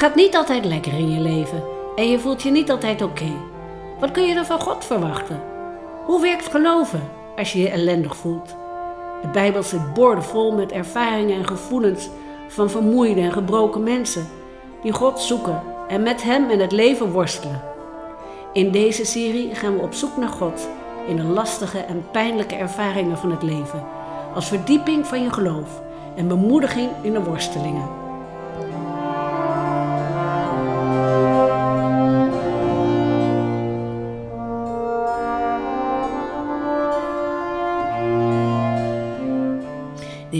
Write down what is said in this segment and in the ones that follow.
gaat niet altijd lekker in je leven en je voelt je niet altijd oké. Wat kun je dan van God verwachten? Hoe werkt geloven als je je ellendig voelt? De Bijbel zit boordevol met ervaringen en gevoelens van vermoeide en gebroken mensen die God zoeken en met Hem in het leven worstelen. In deze serie gaan we op zoek naar God in de lastige en pijnlijke ervaringen van het leven, als verdieping van je geloof en bemoediging in de worstelingen.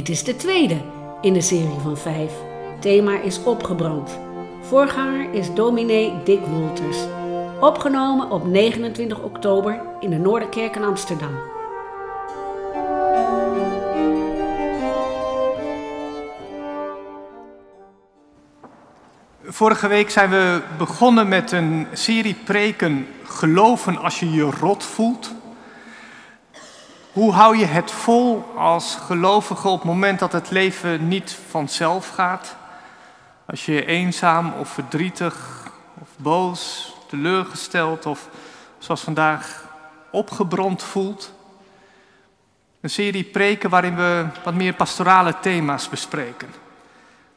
Dit is de tweede in de serie van vijf. Thema is opgebrand. Voorganger is dominee Dick Wolters. Opgenomen op 29 oktober in de Noorderkerk in Amsterdam. Vorige week zijn we begonnen met een serie preken Geloven als je je rot voelt. Hoe hou je het vol als gelovige op het moment dat het leven niet vanzelf gaat? Als je eenzaam of verdrietig of boos, teleurgesteld of zoals vandaag opgebrand voelt. Een serie preken waarin we wat meer pastorale thema's bespreken.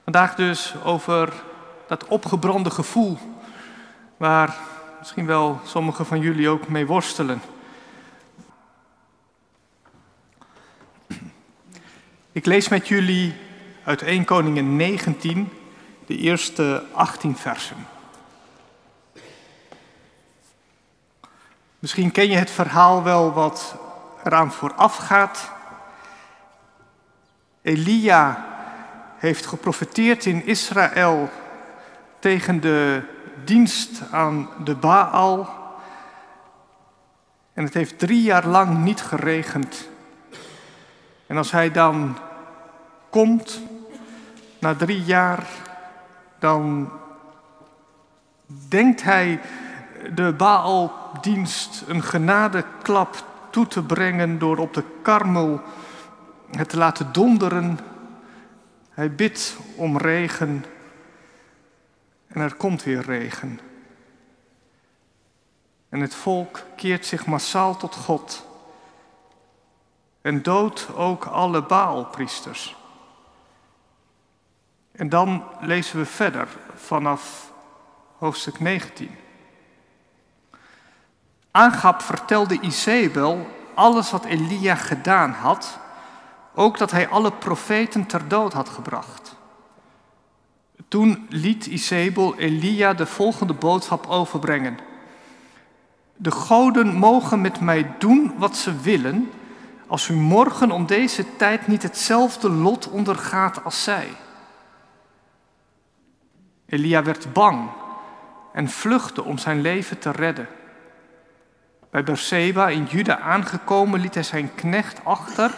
Vandaag dus over dat opgebrande gevoel waar misschien wel sommigen van jullie ook mee worstelen. Ik lees met jullie uit 1 Koningen 19 de eerste 18 versen. Misschien ken je het verhaal wel wat eraan vooraf gaat. Elia heeft geprofeteerd in Israël tegen de dienst aan de Baal. En het heeft drie jaar lang niet geregend. En als hij dan komt, na drie jaar, dan denkt hij de Baaldienst een genadeklap toe te brengen door op de karmel het te laten donderen. Hij bidt om regen en er komt weer regen. En het volk keert zich massaal tot God en doodt ook alle Baalpriesters. En dan lezen we verder vanaf hoofdstuk 19. Aangap vertelde Isabel alles wat Elia gedaan had, ook dat hij alle profeten ter dood had gebracht. Toen liet Isabel Elia de volgende boodschap overbrengen. De goden mogen met mij doen wat ze willen, als u morgen om deze tijd niet hetzelfde lot ondergaat als zij. Elia werd bang en vluchtte om zijn leven te redden. Bij Berseba in Juda aangekomen liet hij zijn knecht achter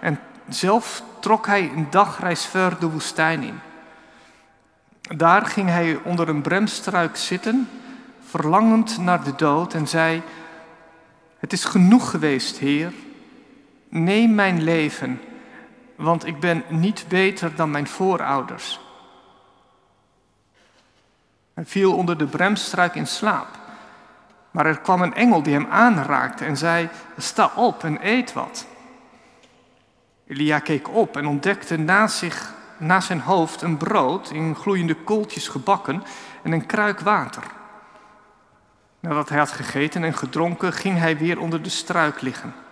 en zelf trok hij een dagreis ver de woestijn in. Daar ging hij onder een bremstruik zitten, verlangend naar de dood en zei, het is genoeg geweest, Heer, neem mijn leven, want ik ben niet beter dan mijn voorouders. Hij viel onder de bremstruik in slaap. Maar er kwam een engel die hem aanraakte en zei: Sta op en eet wat. Elia keek op en ontdekte naast, zich, naast zijn hoofd een brood in gloeiende kooltjes gebakken en een kruik water. Nadat hij had gegeten en gedronken, ging hij weer onder de struik liggen.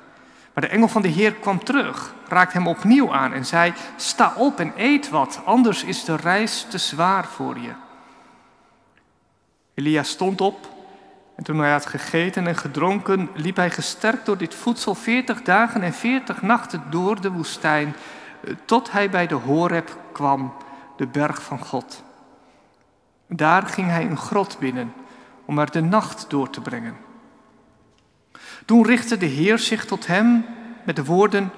Maar de engel van de Heer kwam terug, raakte hem opnieuw aan en zei: Sta op en eet wat, anders is de reis te zwaar voor je. Elia stond op en toen hij had gegeten en gedronken, liep hij gesterkt door dit voedsel veertig dagen en veertig nachten door de woestijn, eh, tot hij bij de Horeb kwam, de berg van God. Daar ging hij een grot binnen om er de nacht door te brengen. Toen richtte de Heer zich tot hem met de woorden: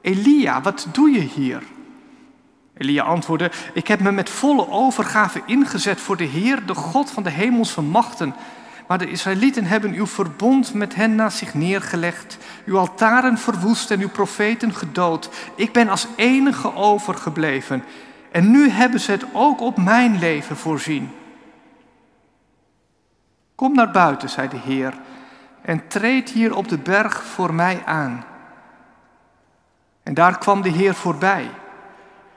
Elia, wat doe je hier? Elia antwoordde: Ik heb me met volle overgave ingezet voor de Heer, de God van de hemelse machten. Maar de Israëlieten hebben uw verbond met hen naast zich neergelegd, uw altaren verwoest en uw profeten gedood. Ik ben als enige overgebleven. En nu hebben ze het ook op mijn leven voorzien. Kom naar buiten, zei de Heer, en treed hier op de berg voor mij aan. En daar kwam de Heer voorbij.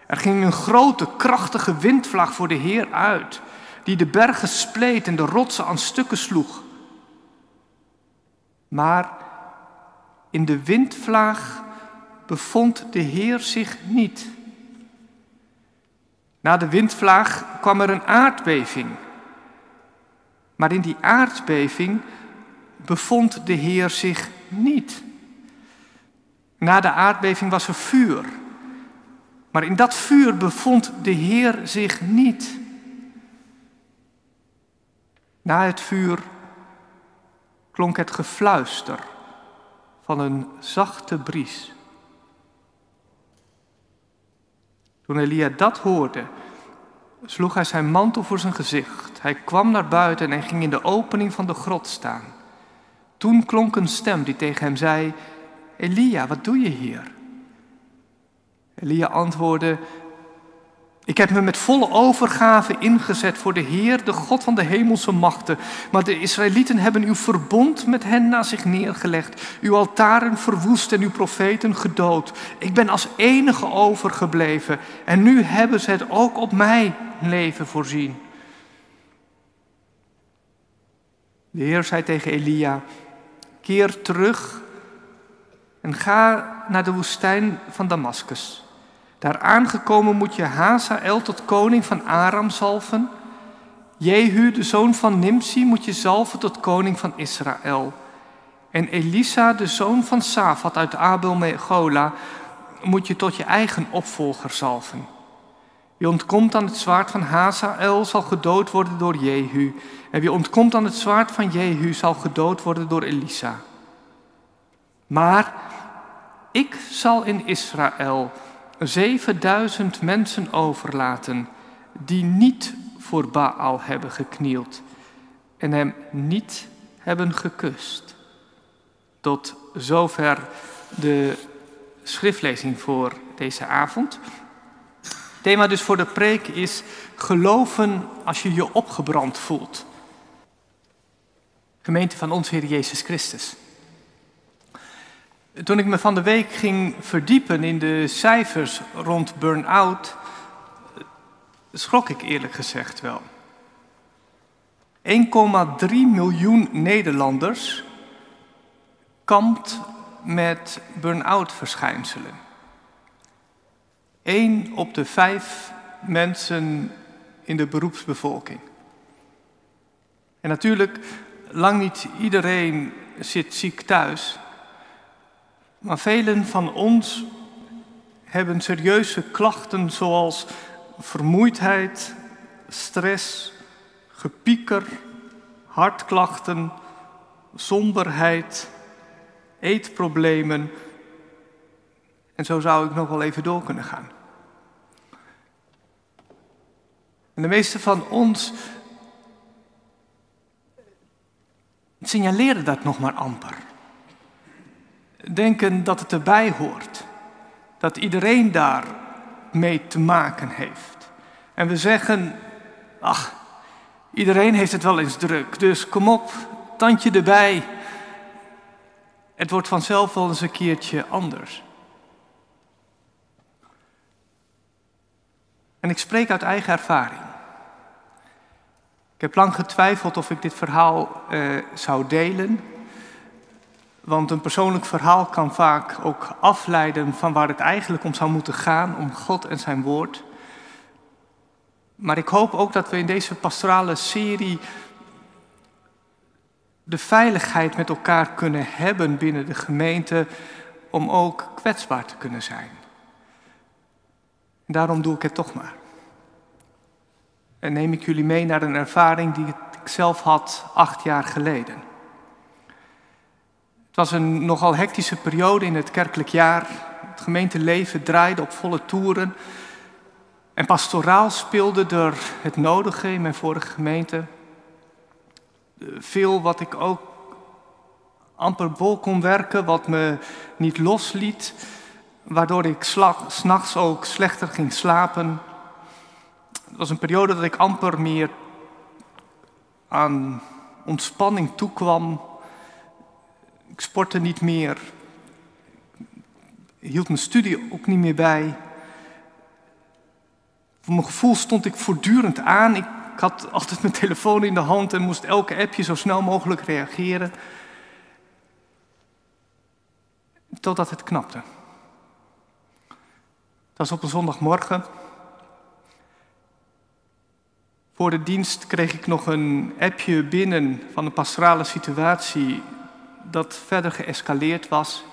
Er ging een grote, krachtige windvlaag voor de Heer uit, die de bergen spleet en de rotsen aan stukken sloeg. Maar in de windvlaag bevond de Heer zich niet. Na de windvlaag kwam er een aardbeving. Maar in die aardbeving bevond de Heer zich niet. Na de aardbeving was er vuur. Maar in dat vuur bevond de Heer zich niet. Na het vuur klonk het gefluister van een zachte bries. Toen Elia dat hoorde, sloeg hij zijn mantel voor zijn gezicht. Hij kwam naar buiten en ging in de opening van de grot staan. Toen klonk een stem die tegen hem zei: Elia, wat doe je hier? Elia antwoordde: Ik heb me met volle overgave ingezet voor de Heer, de God van de hemelse machten. Maar de Israëlieten hebben uw verbond met hen na zich neergelegd, uw altaren verwoest en uw profeten gedood. Ik ben als enige overgebleven en nu hebben ze het ook op mijn leven voorzien. De Heer zei tegen Elia: Keer terug en ga naar de woestijn van Damascus. Daar aangekomen moet je Hazael tot koning van Aram zalven. Jehu, de zoon van Nimsi, moet je zalven tot koning van Israël. En Elisa, de zoon van Safat uit Abel Megola, moet je tot je eigen opvolger zalven. Wie ontkomt aan het zwaard van Hazael zal gedood worden door Jehu. En wie ontkomt aan het zwaard van Jehu zal gedood worden door Elisa. Maar ik zal in Israël 7000 mensen overlaten die niet voor Baal hebben geknield en hem niet hebben gekust. Tot zover de schriftlezing voor deze avond. Thema dus voor de preek is geloven als je je opgebrand voelt. Gemeente van ons Heer Jezus Christus. Toen ik me van de week ging verdiepen in de cijfers rond burn-out, schrok ik eerlijk gezegd wel. 1,3 miljoen Nederlanders kampt met burn-out verschijnselen. 1 op de vijf mensen in de beroepsbevolking. En natuurlijk, lang niet iedereen zit ziek thuis. Maar velen van ons hebben serieuze klachten zoals vermoeidheid, stress, gepieker, hartklachten, somberheid, eetproblemen. En zo zou ik nog wel even door kunnen gaan. En de meeste van ons signaleren dat nog maar amper denken dat het erbij hoort. Dat iedereen daar mee te maken heeft. En we zeggen, ach, iedereen heeft het wel eens druk, dus kom op, tandje erbij. Het wordt vanzelf wel eens een keertje anders. En ik spreek uit eigen ervaring. Ik heb lang getwijfeld of ik dit verhaal eh, zou delen. Want een persoonlijk verhaal kan vaak ook afleiden van waar het eigenlijk om zou moeten gaan, om God en zijn woord. Maar ik hoop ook dat we in deze pastorale serie de veiligheid met elkaar kunnen hebben binnen de gemeente om ook kwetsbaar te kunnen zijn. En daarom doe ik het toch maar. En neem ik jullie mee naar een ervaring die ik zelf had acht jaar geleden. Het was een nogal hectische periode in het kerkelijk jaar. Het gemeenteleven draaide op volle toeren. En pastoraal speelde er het nodige in mijn vorige gemeente. Veel wat ik ook amper bol kon werken, wat me niet losliet, waardoor ik s'nachts ook slechter ging slapen. Het was een periode dat ik amper meer aan ontspanning toekwam. Ik sportte niet meer. Ik hield mijn studie ook niet meer bij. Voor mijn gevoel stond ik voortdurend aan. Ik had altijd mijn telefoon in de hand en moest elke appje zo snel mogelijk reageren. Totdat het knapte. Dat was op een zondagmorgen. Voor de dienst kreeg ik nog een appje binnen van een pastorale situatie dat verder geëscaleerd was.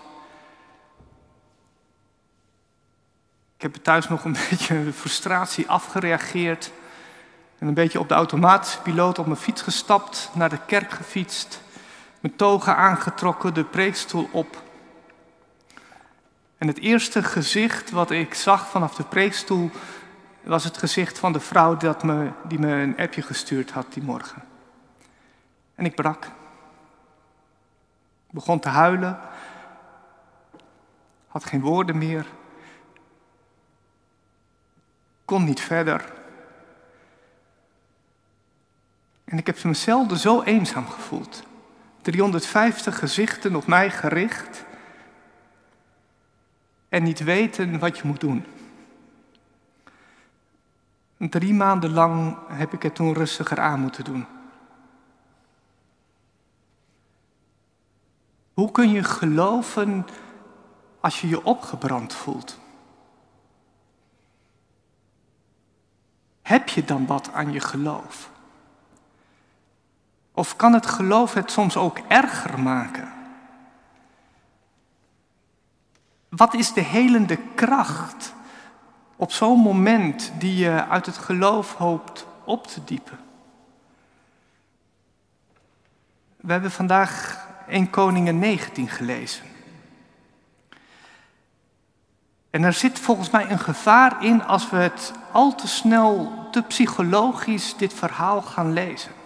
Ik heb thuis nog een beetje frustratie afgereageerd. En een beetje op de automatische piloot op mijn fiets gestapt, naar de kerk gefietst, mijn toga aangetrokken, de preekstoel op. En het eerste gezicht wat ik zag vanaf de preekstoel was het gezicht van de vrouw dat me, die me een appje gestuurd had die morgen. En ik brak. Ik begon te huilen. Had geen woorden meer. Kon niet verder. En ik heb me zelden zo eenzaam gevoeld. 350 gezichten op mij gericht. En niet weten wat je moet doen. Drie maanden lang heb ik het toen rustiger aan moeten doen. Hoe kun je geloven als je je opgebrand voelt? Heb je dan wat aan je geloof? Of kan het geloof het soms ook erger maken? Wat is de helende kracht op zo'n moment die je uit het geloof hoopt op te diepen? We hebben vandaag 1 Koningen 19 gelezen. En er zit volgens mij een gevaar in als we het al te snel, te psychologisch dit verhaal gaan lezen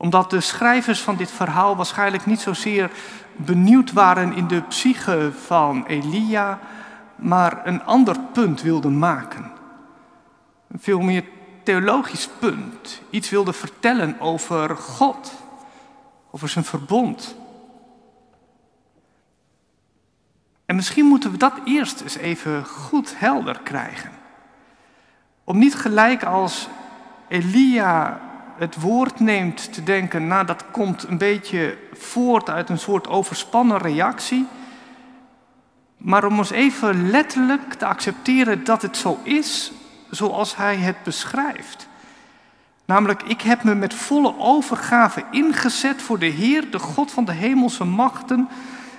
omdat de schrijvers van dit verhaal waarschijnlijk niet zozeer benieuwd waren in de psyche van Elia, maar een ander punt wilden maken. Een veel meer theologisch punt. Iets wilden vertellen over God, over zijn verbond. En misschien moeten we dat eerst eens even goed helder krijgen. Om niet gelijk als Elia het woord neemt te denken, nou dat komt een beetje voort uit een soort overspannen reactie. Maar om ons even letterlijk te accepteren dat het zo is zoals hij het beschrijft. Namelijk, ik heb me met volle overgave ingezet voor de Heer, de God van de hemelse machten.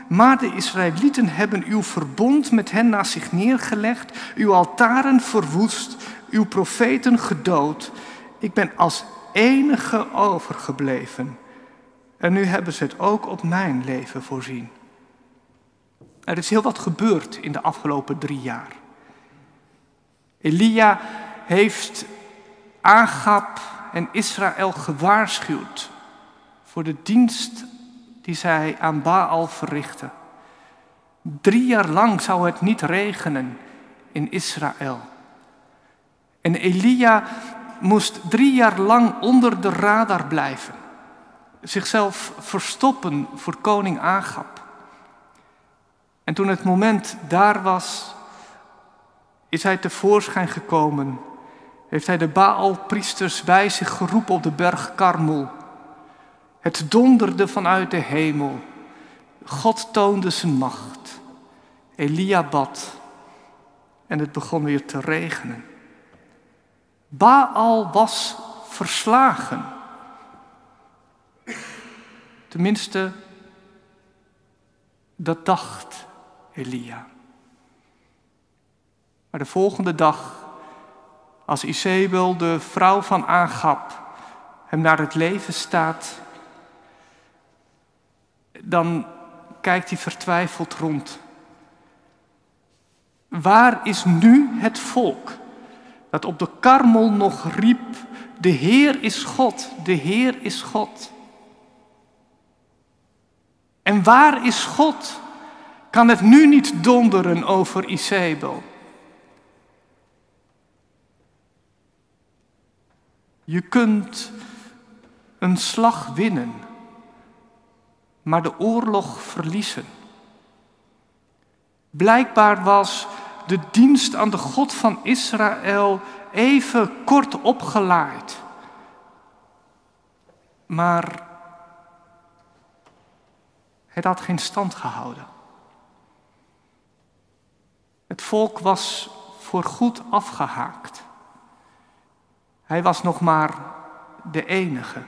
Maar de Israëlieten hebben uw verbond met hen naast zich neergelegd, uw altaren verwoest, uw profeten gedood. Ik ben als enige overgebleven. En nu hebben ze het ook op mijn leven voorzien. Er is heel wat gebeurd in de afgelopen drie jaar. Elia heeft Agab en Israël gewaarschuwd voor de dienst die zij aan Baal verrichten. Drie jaar lang zou het niet regenen in Israël. En Elia moest drie jaar lang onder de radar blijven. Zichzelf verstoppen voor koning Agab. En toen het moment daar was, is hij tevoorschijn gekomen. Heeft hij de Baalpriesters bij zich geroepen op de berg Karmel. Het donderde vanuit de hemel. God toonde zijn macht. Elia bad. En het begon weer te regenen. Baal was verslagen. Tenminste, dat dacht Elia. Maar de volgende dag, als Isabel, de vrouw van Agab, hem naar het leven staat, dan kijkt hij vertwijfeld rond. Waar is nu het volk? Dat op de karmel nog riep, de Heer is God, de Heer is God. En waar is God? Kan het nu niet donderen over Isabel? Je kunt een slag winnen, maar de oorlog verliezen. Blijkbaar was de dienst aan de God van Israël even kort opgeleid. Maar het had geen stand gehouden. Het volk was voorgoed afgehaakt. Hij was nog maar de enige.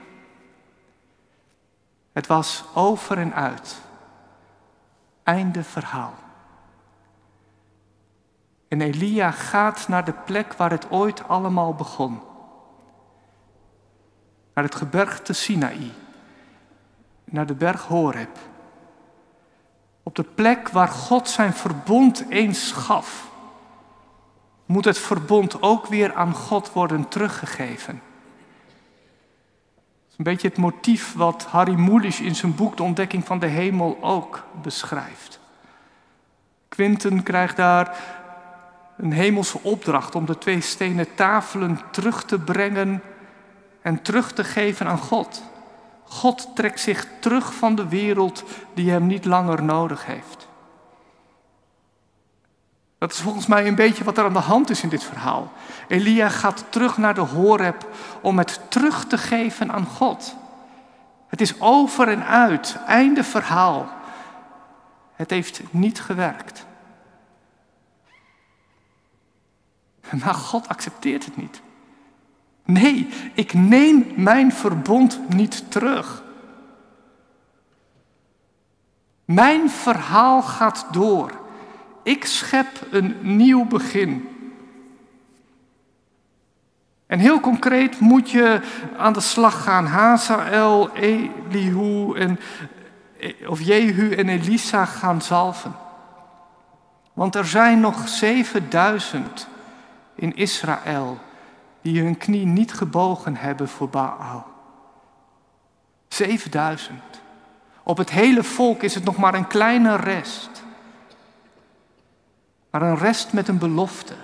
Het was over en uit. Einde verhaal. En Elia gaat naar de plek waar het ooit allemaal begon. Naar het gebergte Sinaï. Naar de berg Horeb. Op de plek waar God zijn verbond eens gaf, moet het verbond ook weer aan God worden teruggegeven. Dat is een beetje het motief wat Harry Mulisch in zijn boek De Ontdekking van de Hemel ook beschrijft. Quinten krijgt daar een hemelse opdracht om de twee stenen tafelen terug te brengen en terug te geven aan God. God trekt zich terug van de wereld die hem niet langer nodig heeft. Dat is volgens mij een beetje wat er aan de hand is in dit verhaal. Elia gaat terug naar de Horeb om het terug te geven aan God. Het is over en uit, einde verhaal. Het heeft niet gewerkt. Maar God accepteert het niet. Nee, ik neem mijn verbond niet terug. Mijn verhaal gaat door. Ik schep een nieuw begin. En heel concreet moet je aan de slag gaan. Hazael, Elihu en, of Jehu en Elisa gaan zalven. Want er zijn nog 7000 in Israël die hun knie niet gebogen hebben voor Baal. 7000. Op het hele volk is het nog maar een kleine rest. Maar een rest met een belofte.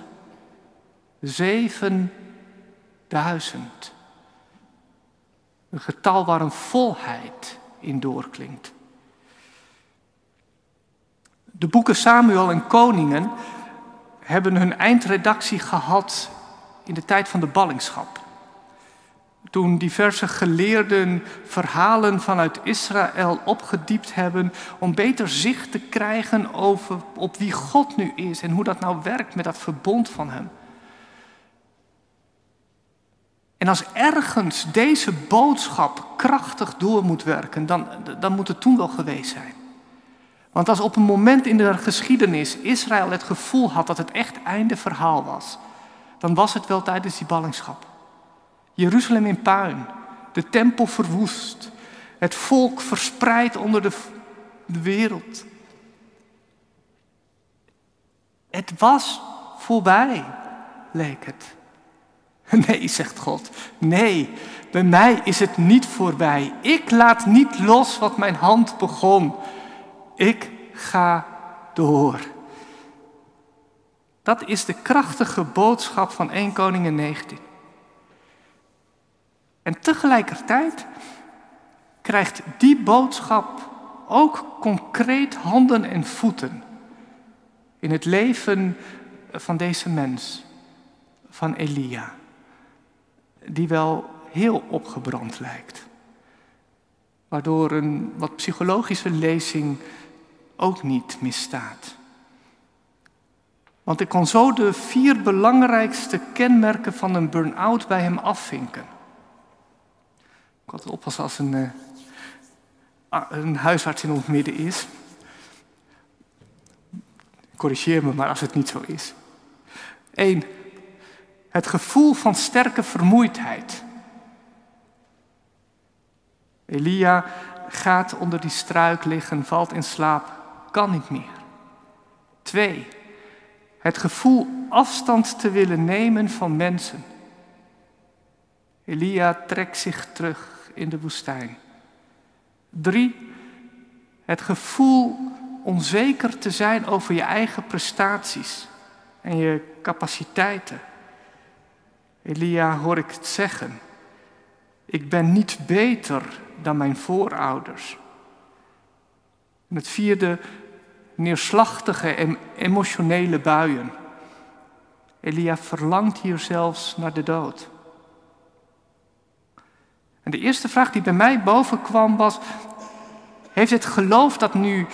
7000. Een getal waar een volheid in doorklinkt. De boeken Samuel en Koningen hebben hun eindredactie gehad in de tijd van de ballingschap. Toen diverse geleerden verhalen vanuit Israël opgediept hebben om beter zicht te krijgen over op wie God nu is en hoe dat nou werkt met dat verbond van Hem. En als ergens deze boodschap krachtig door moet werken, dan, dan moet het toen wel geweest zijn. Want als op een moment in de geschiedenis Israël het gevoel had dat het echt einde verhaal was, dan was het wel tijdens die ballingschap. Jeruzalem in puin, de tempel verwoest, het volk verspreid onder de, de wereld. Het was voorbij, leek het. Nee, zegt God. Nee, bij mij is het niet voorbij. Ik laat niet los wat mijn hand begon. Ik ga door. Dat is de krachtige boodschap van 1 Koningin 19. En tegelijkertijd krijgt die boodschap ook concreet handen en voeten in het leven van deze mens, van Elia, die wel heel opgebrand lijkt. Waardoor een wat psychologische lezing ook niet misstaat. Want ik kon zo de vier belangrijkste kenmerken van een burn-out bij hem afvinken. Ik had oppassen als een, uh, een huisarts in ons midden is. Corrigeer me maar als het niet zo is. Eén, het gevoel van sterke vermoeidheid. Elia gaat onder die struik liggen, valt in slaap, kan niet meer. Twee, het gevoel afstand te willen nemen van mensen. Elia trekt zich terug in de woestijn. Drie, het gevoel onzeker te zijn over je eigen prestaties en je capaciteiten. Elia hoor ik het zeggen. Ik ben niet beter dan mijn voorouders. En het vierde, neerslachtige en emotionele buien. Elia verlangt hier zelfs naar de dood. En de eerste vraag die bij mij boven kwam was: heeft het geloof dat nu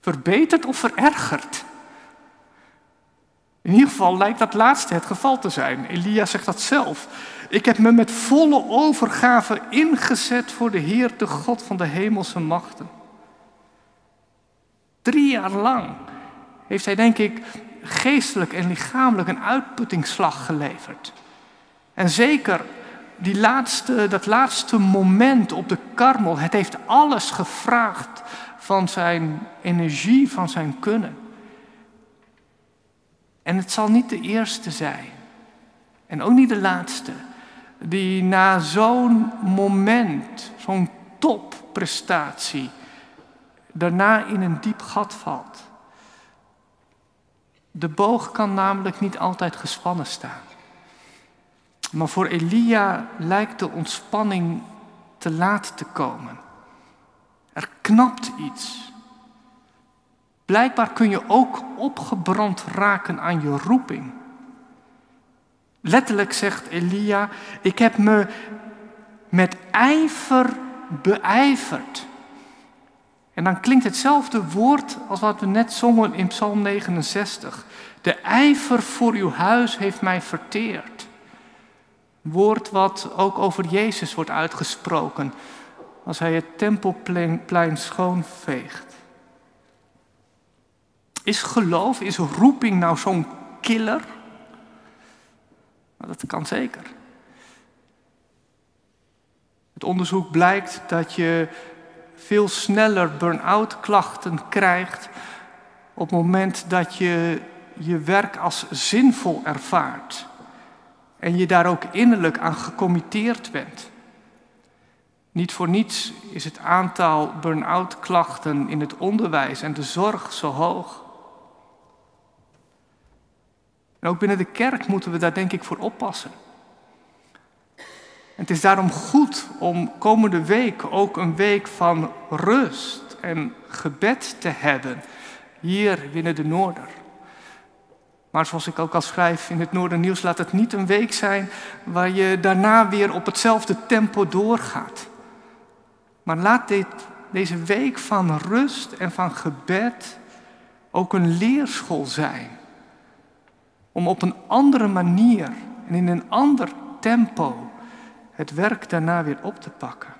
verbeterd of verergerd? In ieder geval lijkt dat laatste het geval te zijn. Elia zegt dat zelf. Ik heb me met volle overgave ingezet voor de Heer, de God van de hemelse machten. Drie jaar lang heeft hij, denk ik, geestelijk en lichamelijk een uitputtingsslag geleverd. En zeker die laatste, dat laatste moment op de karmel, het heeft alles gevraagd van zijn energie, van zijn kunnen. En het zal niet de eerste zijn. En ook niet de laatste. Die na zo'n moment, zo'n topprestatie, daarna in een diep gat valt. De boog kan namelijk niet altijd gespannen staan. Maar voor Elia lijkt de ontspanning te laat te komen. Er knapt iets. Blijkbaar kun je ook opgebrand raken aan je roeping. Letterlijk zegt Elia: Ik heb me met ijver beijverd. En dan klinkt hetzelfde woord als wat we net zongen in Psalm 69. De ijver voor uw huis heeft mij verteerd. Woord wat ook over Jezus wordt uitgesproken als hij het tempelplein schoonveegt. Is geloof, is roeping nou zo'n killer? Nou, dat kan zeker. Het onderzoek blijkt dat je veel sneller burn-out klachten krijgt op het moment dat je je werk als zinvol ervaart en je daar ook innerlijk aan gecommitteerd bent. Niet voor niets is het aantal burn-out klachten in het onderwijs en de zorg zo hoog. Ook binnen de kerk moeten we daar denk ik voor oppassen. Het is daarom goed om komende week ook een week van rust en gebed te hebben hier binnen de Noorder. Maar zoals ik ook al schrijf in het Noordernieuws, laat het niet een week zijn waar je daarna weer op hetzelfde tempo doorgaat. Maar laat deze week van rust en van gebed ook een leerschool zijn. Om op een andere manier en in een ander tempo het werk daarna weer op te pakken.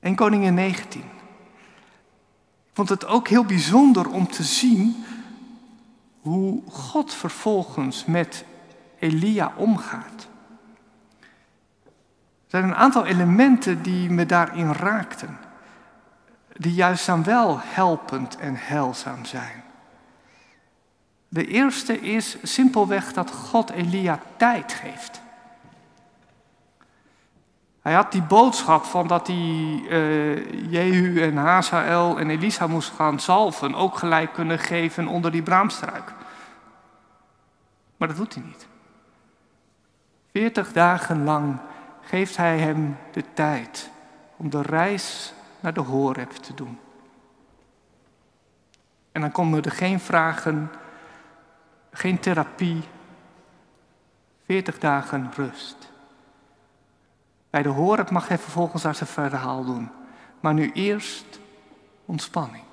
En Koningin 19 vond het ook heel bijzonder om te zien hoe God vervolgens met Elia omgaat. Er zijn een aantal elementen die me daarin raakten, die juist dan wel helpend en heilzaam zijn. De eerste is simpelweg dat God Elia tijd geeft. Hij had die boodschap van dat hij uh, Jehu en Hazael en Elisa moest gaan zalven ook gelijk kunnen geven onder die braamstruik. Maar dat doet hij niet. Veertig dagen lang geeft hij hem de tijd om de reis naar de Horeb te doen. En dan komen er geen vragen, geen therapie, veertig dagen rust. Bij de Horeb mag hij vervolgens daar zijn verhaal doen. Maar nu eerst ontspanning.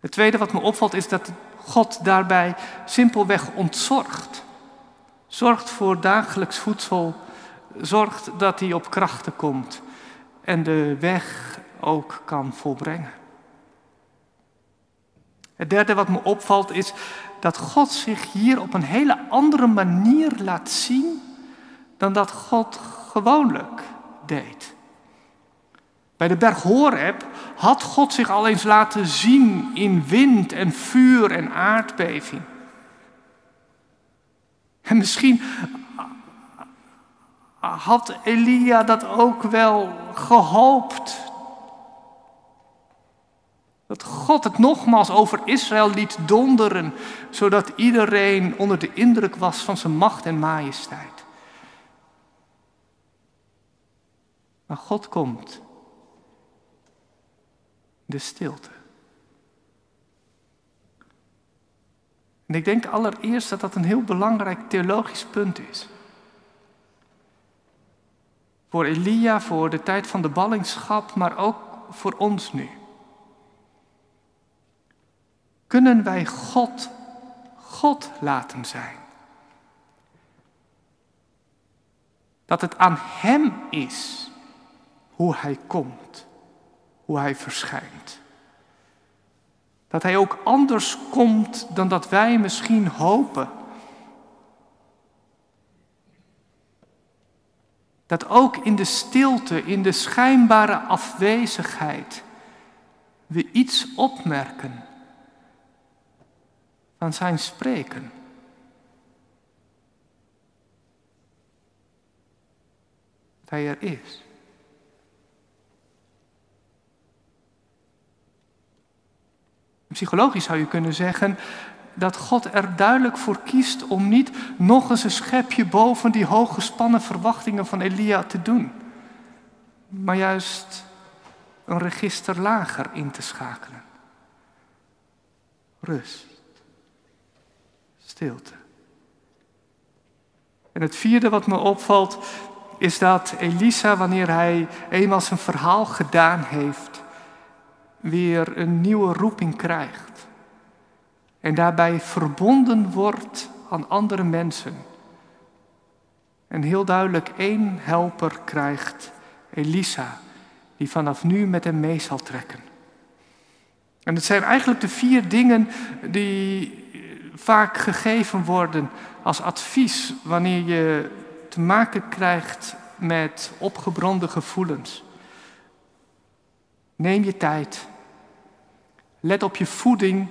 Het tweede wat me opvalt is dat God daarbij simpelweg ontzorgt. Zorgt voor dagelijks voedsel, zorgt dat hij op krachten komt en de weg ook kan volbrengen. Het derde wat me opvalt is dat God zich hier op een hele andere manier laat zien dan dat God gewoonlijk deed. Bij de berg Horeb had God zich al eens laten zien in wind en vuur en aardbeving. En misschien had Elia dat ook wel gehoopt. Dat God het nogmaals over Israël liet donderen, zodat iedereen onder de indruk was van zijn macht en majesteit. Maar God komt. De stilte. En ik denk allereerst dat dat een heel belangrijk theologisch punt is. Voor Elia, voor de tijd van de ballingschap, maar ook voor ons nu. Kunnen wij God God laten zijn? Dat het aan Hem is hoe Hij komt, hoe Hij verschijnt. Dat Hij ook anders komt dan dat wij misschien hopen. Dat ook in de stilte, in de schijnbare afwezigheid, we iets opmerken van zijn spreken. Dat hij er is. Psychologisch zou je kunnen zeggen dat God er duidelijk voor kiest om niet nog eens een schepje boven die hooggespannen verwachtingen van Elia te doen, maar juist een register lager in te schakelen. Rust. Stilte. En het vierde wat me opvalt is dat Elisa, wanneer hij eenmaal zijn verhaal gedaan heeft, weer een nieuwe roeping krijgt. En daarbij verbonden wordt aan andere mensen. En heel duidelijk één helper krijgt, Elisa, die vanaf nu met hem mee zal trekken. En het zijn eigenlijk de vier dingen die vaak gegeven worden als advies wanneer je te maken krijgt met opgebrande gevoelens. Neem je tijd. Let op je voeding,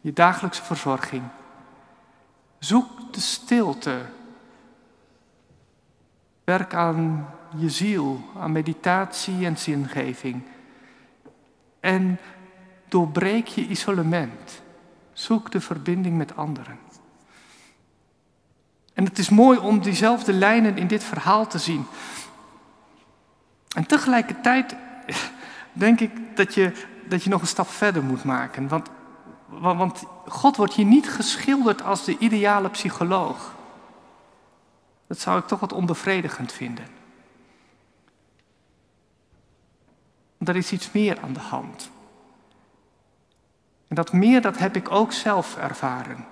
je dagelijkse verzorging. Zoek de stilte. Werk aan je ziel, aan meditatie en zingeving. En doorbreek je isolement. Zoek de verbinding met anderen. En het is mooi om diezelfde lijnen in dit verhaal te zien. En tegelijkertijd denk ik dat je, dat je nog een stap verder moet maken. Want, want God wordt hier niet geschilderd als de ideale psycholoog. Dat zou ik toch wat onbevredigend vinden. er is iets meer aan de hand. En dat meer, dat heb ik ook zelf ervaren,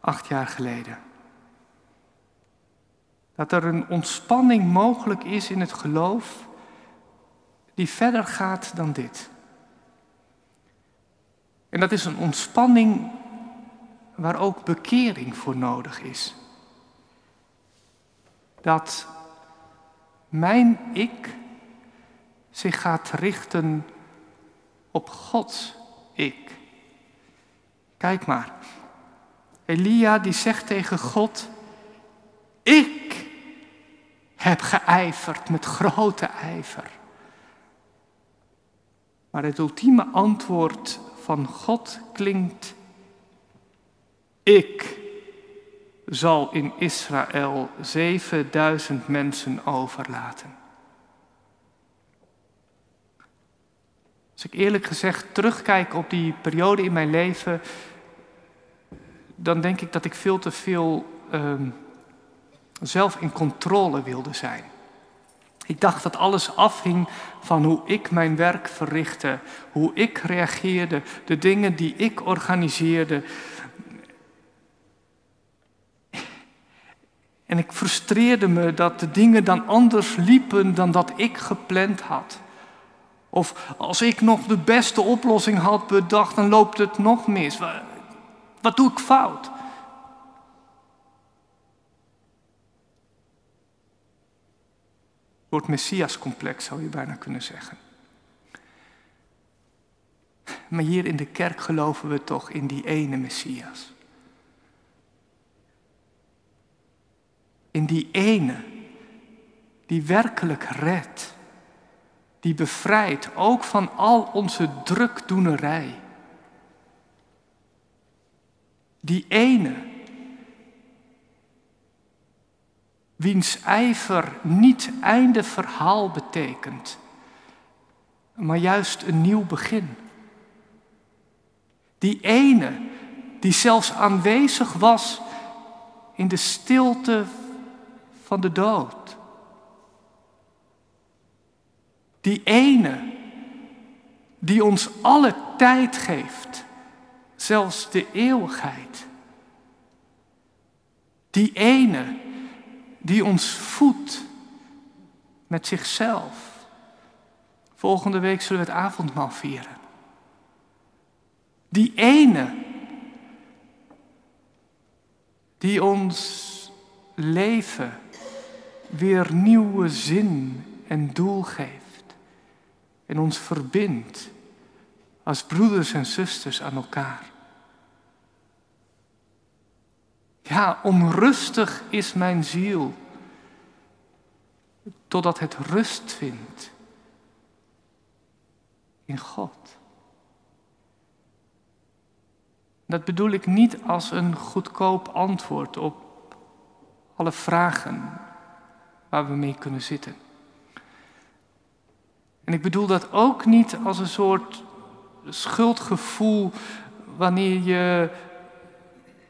acht jaar geleden. Dat er een ontspanning mogelijk is in het geloof die verder gaat dan dit. En dat is een ontspanning waar ook bekering voor nodig is. Dat mijn ik zich gaat richten op Gods ik. Kijk maar. Elia die zegt tegen God, ik heb geijverd met grote ijver. Maar het ultieme antwoord van God klinkt, ik zal in Israël 7000 mensen overlaten. Als ik eerlijk gezegd terugkijk op die periode in mijn leven, dan denk ik dat ik veel te veel ehm, zelf in controle wilde zijn. Ik dacht dat alles afhing van hoe ik mijn werk verrichtte, hoe ik reageerde, de dingen die ik organiseerde. En ik frustreerde me dat de dingen dan anders liepen dan dat ik gepland had. Of als ik nog de beste oplossing had bedacht, dan loopt het nog mis. Wat doe ik fout? Wordt Messias-complex zou je bijna kunnen zeggen. Maar hier in de kerk geloven we toch in die ene Messias. In die ene die werkelijk redt die bevrijdt ook van al onze drukdoenerij. Die ene, wiens ijver niet einde verhaal betekent, maar juist een nieuw begin. Die ene die zelfs aanwezig was in de stilte van de dood. Die ene die ons alle tijd geeft, zelfs de eeuwigheid. Die ene die ons voedt met zichzelf. Volgende week zullen we het avondmaal vieren. Die ene die ons leven weer nieuwe zin en doel geeft en ons verbindt als broeders en zusters aan elkaar. Ja, onrustig is mijn ziel, totdat het rust vindt in God. Dat bedoel ik niet als een goedkoop antwoord op alle vragen waar we mee kunnen zitten. En ik bedoel dat ook niet als een soort schuldgevoel wanneer je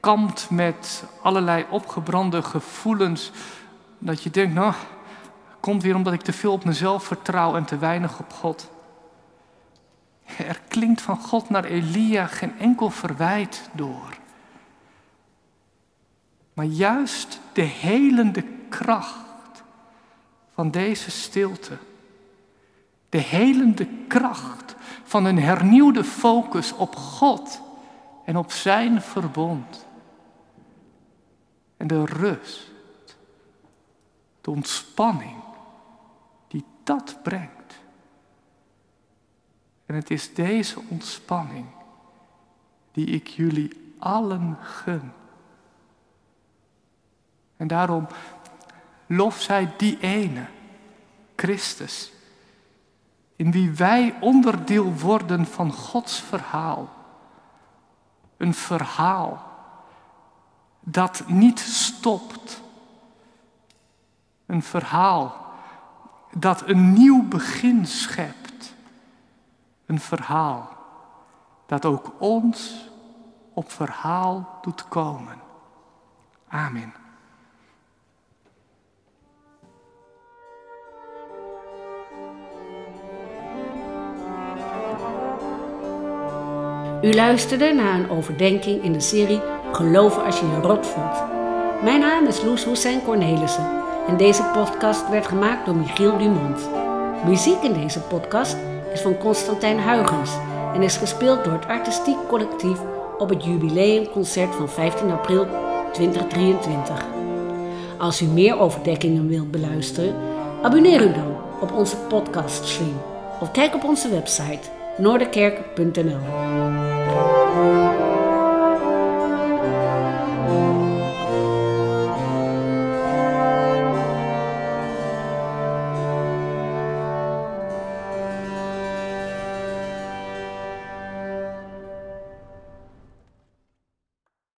kampt met allerlei opgebrande gevoelens. Dat je denkt, nou, komt weer omdat ik te veel op mezelf vertrouw en te weinig op God. Er klinkt van God naar Elia geen enkel verwijt door. Maar juist de helende kracht van deze stilte, de helende kracht van een hernieuwde focus op God en op Zijn verbond. En de rust, de ontspanning die dat brengt. En het is deze ontspanning die ik jullie allen gun. En daarom lof zij die ene, Christus, in wie wij onderdeel worden van Gods verhaal. Een verhaal dat niet stopt. Een verhaal dat een nieuw begin schept. Een verhaal dat ook ons op verhaal doet komen. Amen. U luisterde naar een overdenking in de serie Geloven als je je rot voelt. Mijn naam is Loes Hussein Cornelissen en deze podcast werd gemaakt door Michiel Dumont. Muziek in deze podcast is van Constantijn Huygens en is gespeeld door het artistiek collectief op het jubileumconcert van 15 april 2023. Als u meer overdenkingen wilt beluisteren, abonneer u dan op onze podcaststream of kijk op onze website noorderkerk.nl.